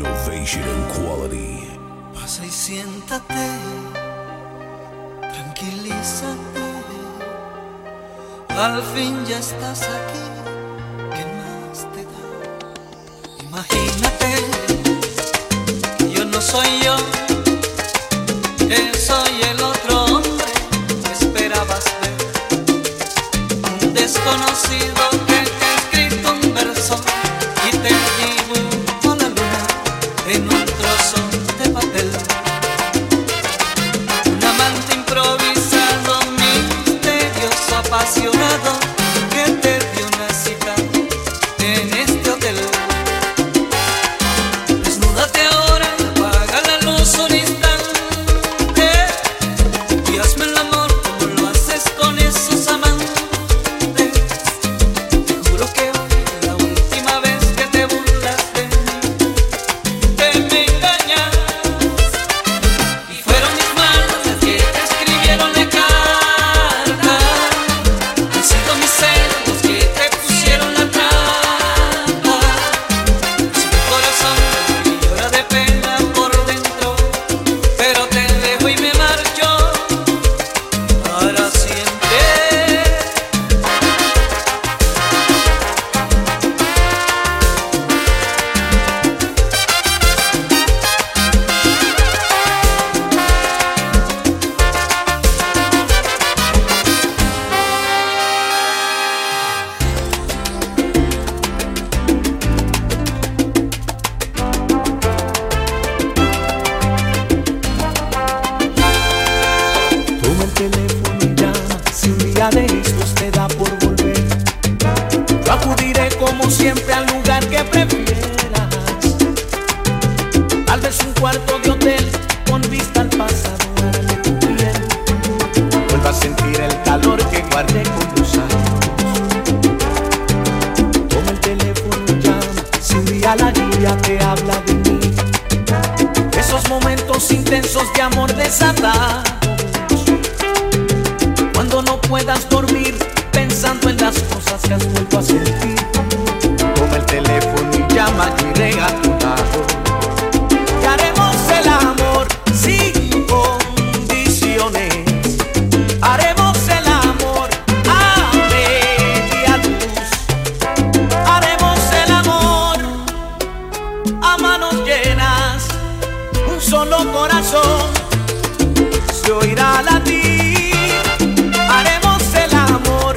Innovation and quality. Pasa y siéntate. Tranquilízate. Al fin ya estás aquí. ¿Qué más te da? Imagínate. Yo no soy yo. cuarto de hotel con vista al pasado. Tu piel. Vuelvo a sentir el calor que guardé con tus años. Como el teléfono llama, si un día la lluvia te habla de mí. Esos momentos intensos de amor desatado. a manos llenas, un solo corazón se oirá latir. Haremos el amor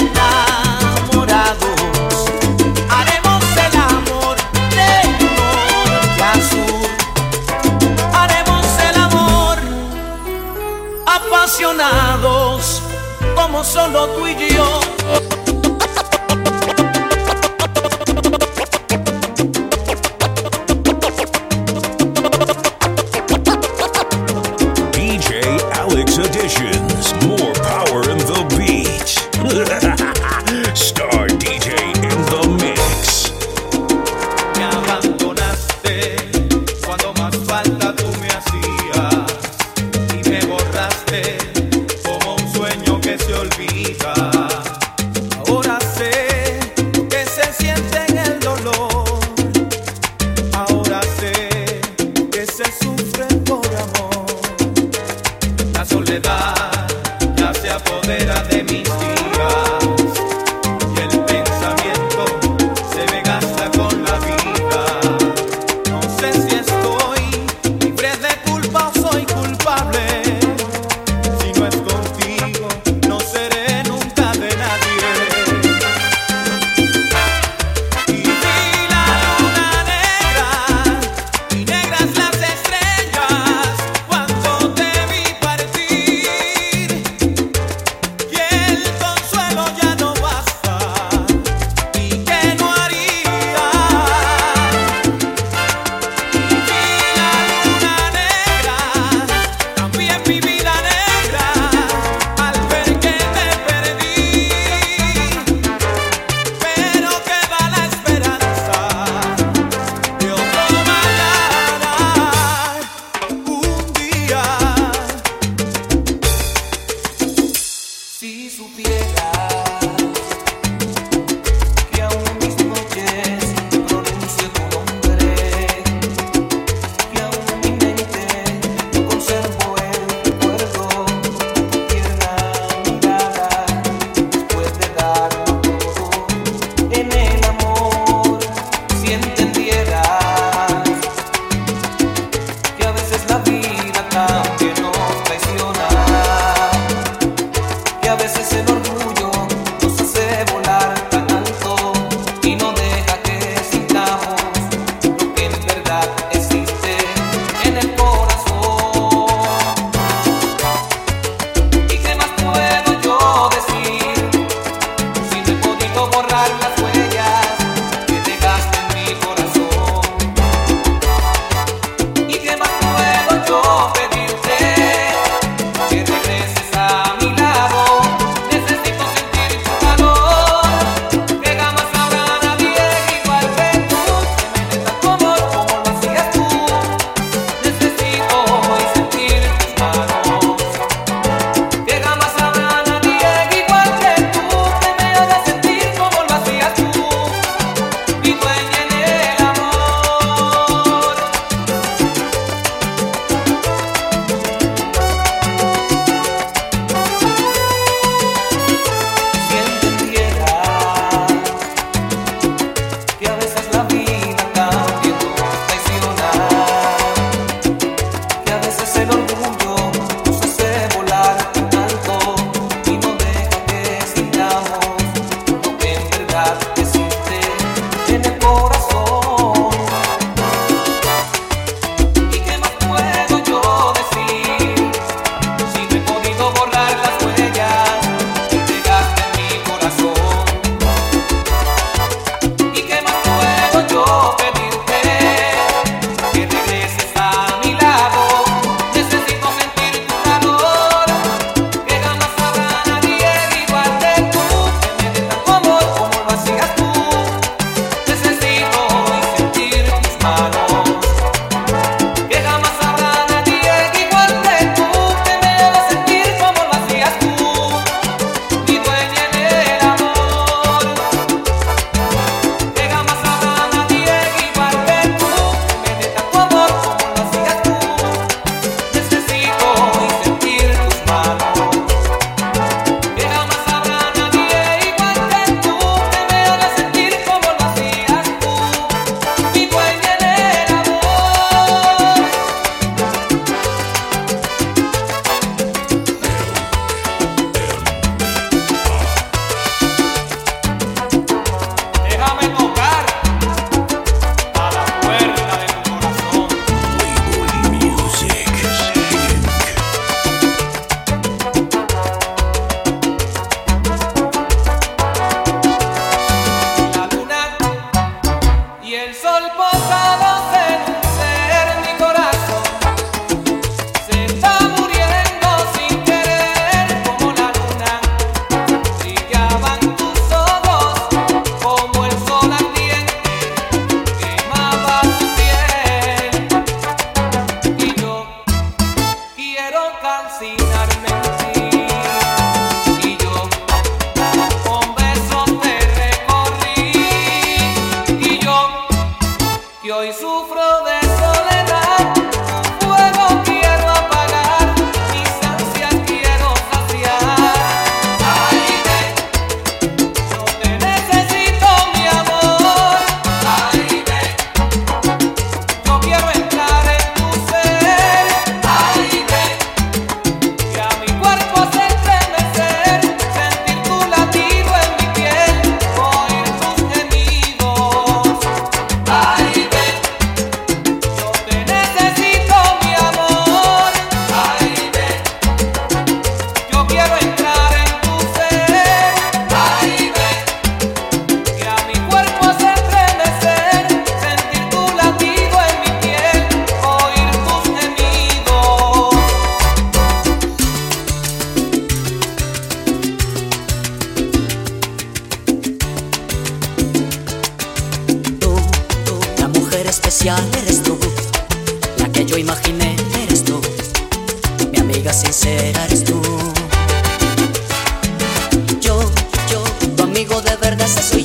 enamorados, haremos el amor de norte a haremos el amor apasionados como solo tú y yo. chegar. El que todo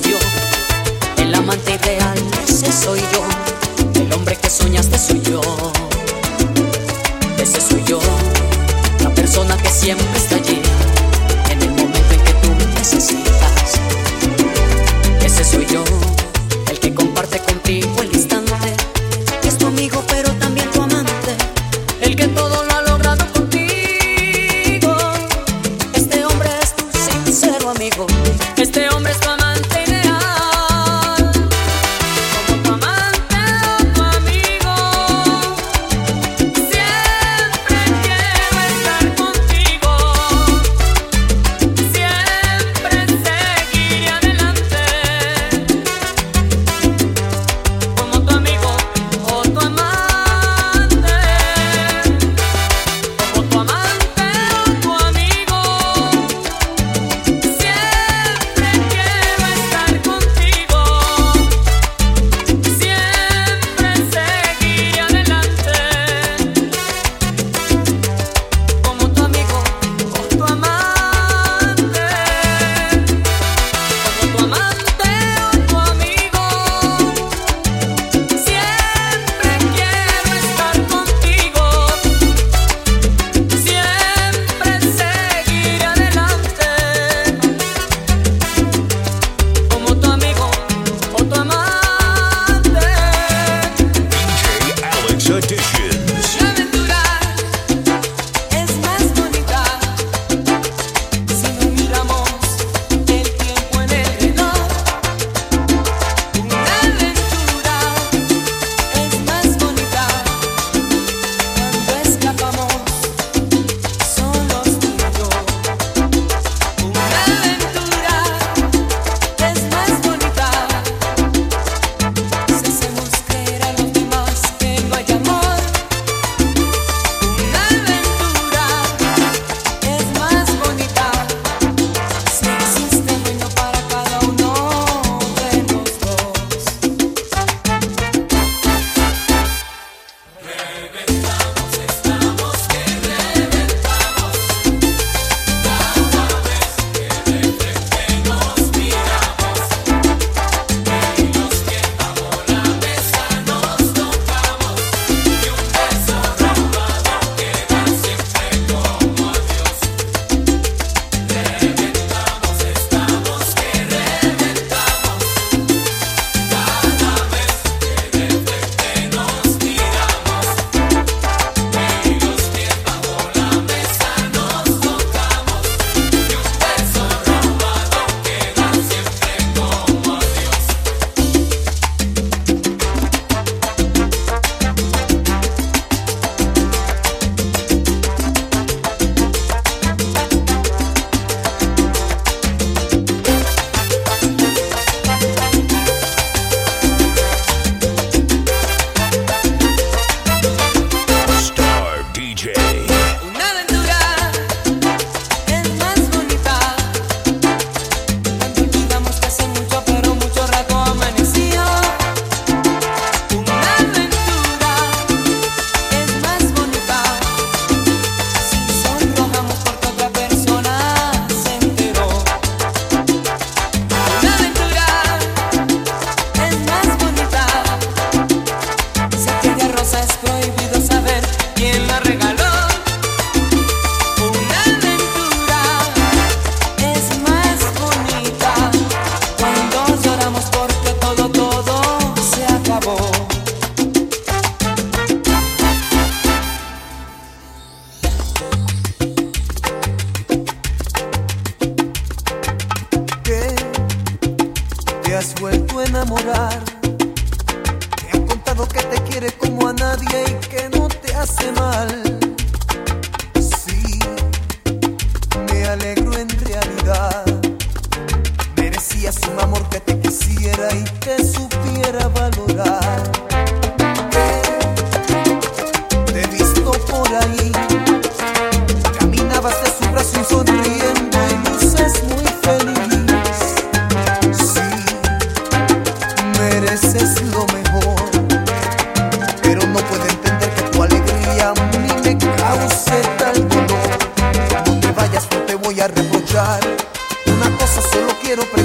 vuelto a enamorar. Te ha contado que te quiere como a nadie y que no te hace mal. Sí, me alegro en realidad. Merecías un amor que te quisiera y te supiera valorar. Te, te he visto por ahí, caminabas de su brazo y sonríe. quiero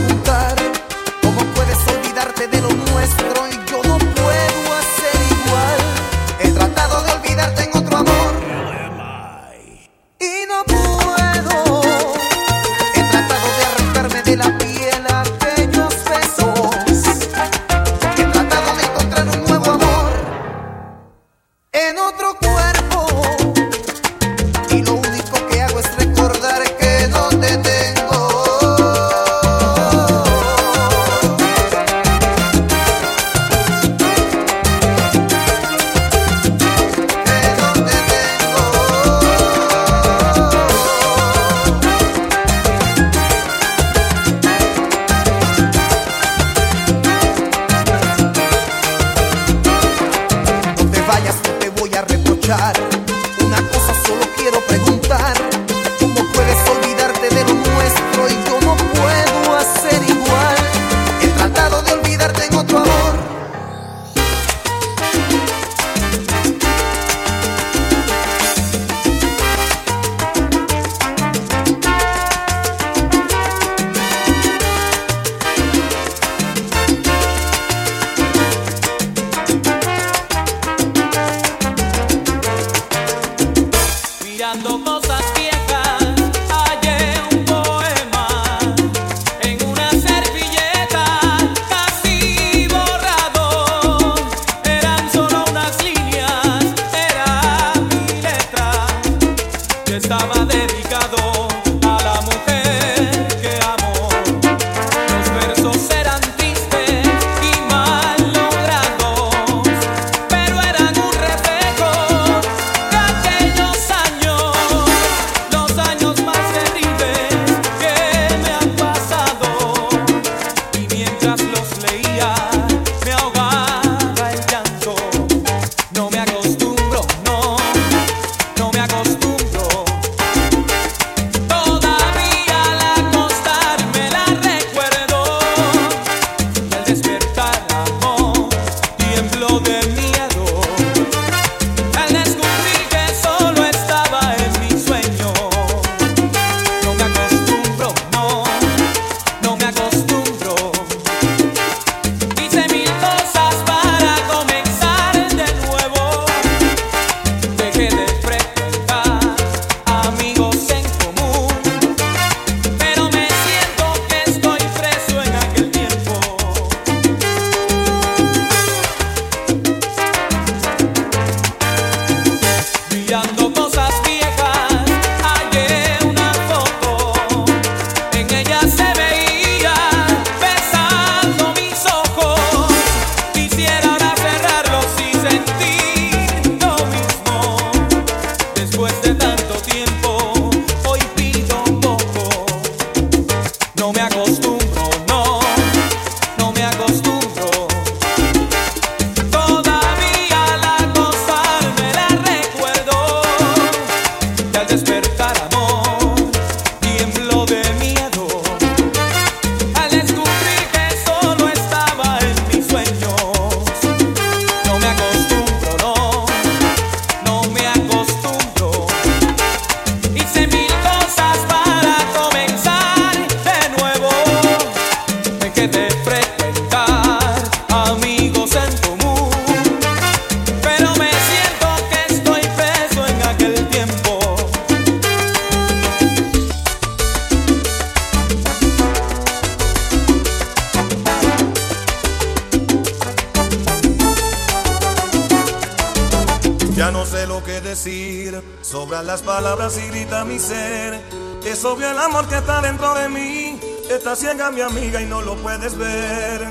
está ciega mi amiga y no lo puedes ver.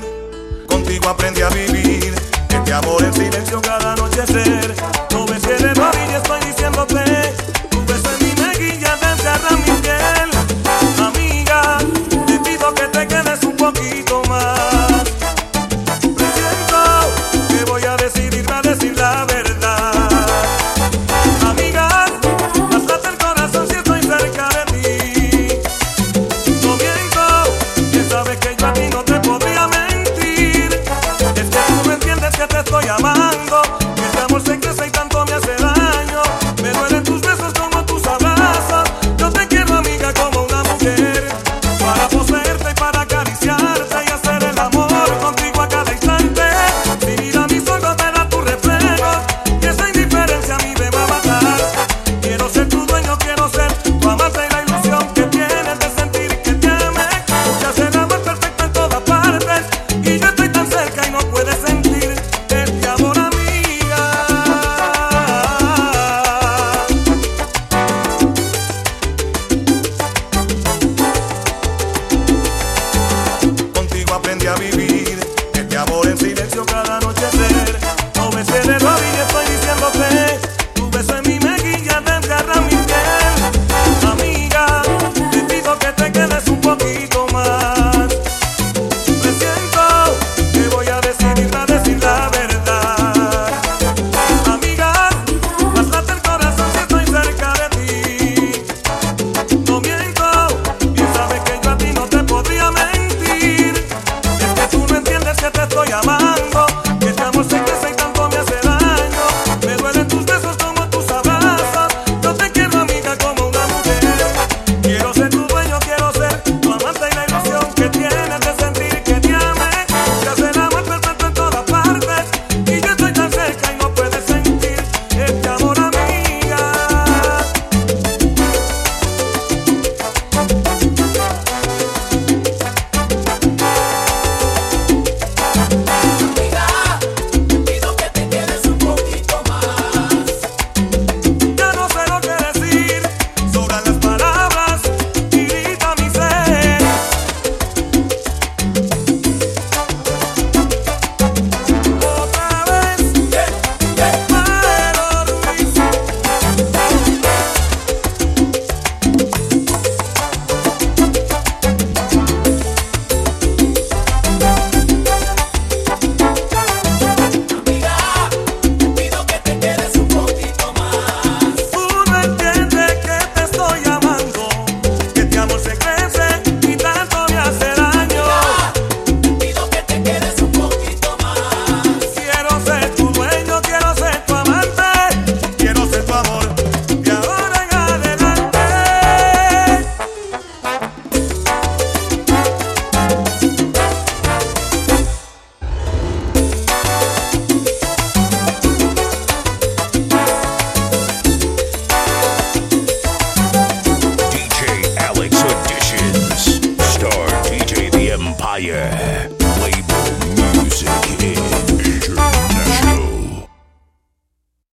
Contigo aprendí a vivir, este amor en silencio cada anochecer. No ves que de rodillas estoy diciéndote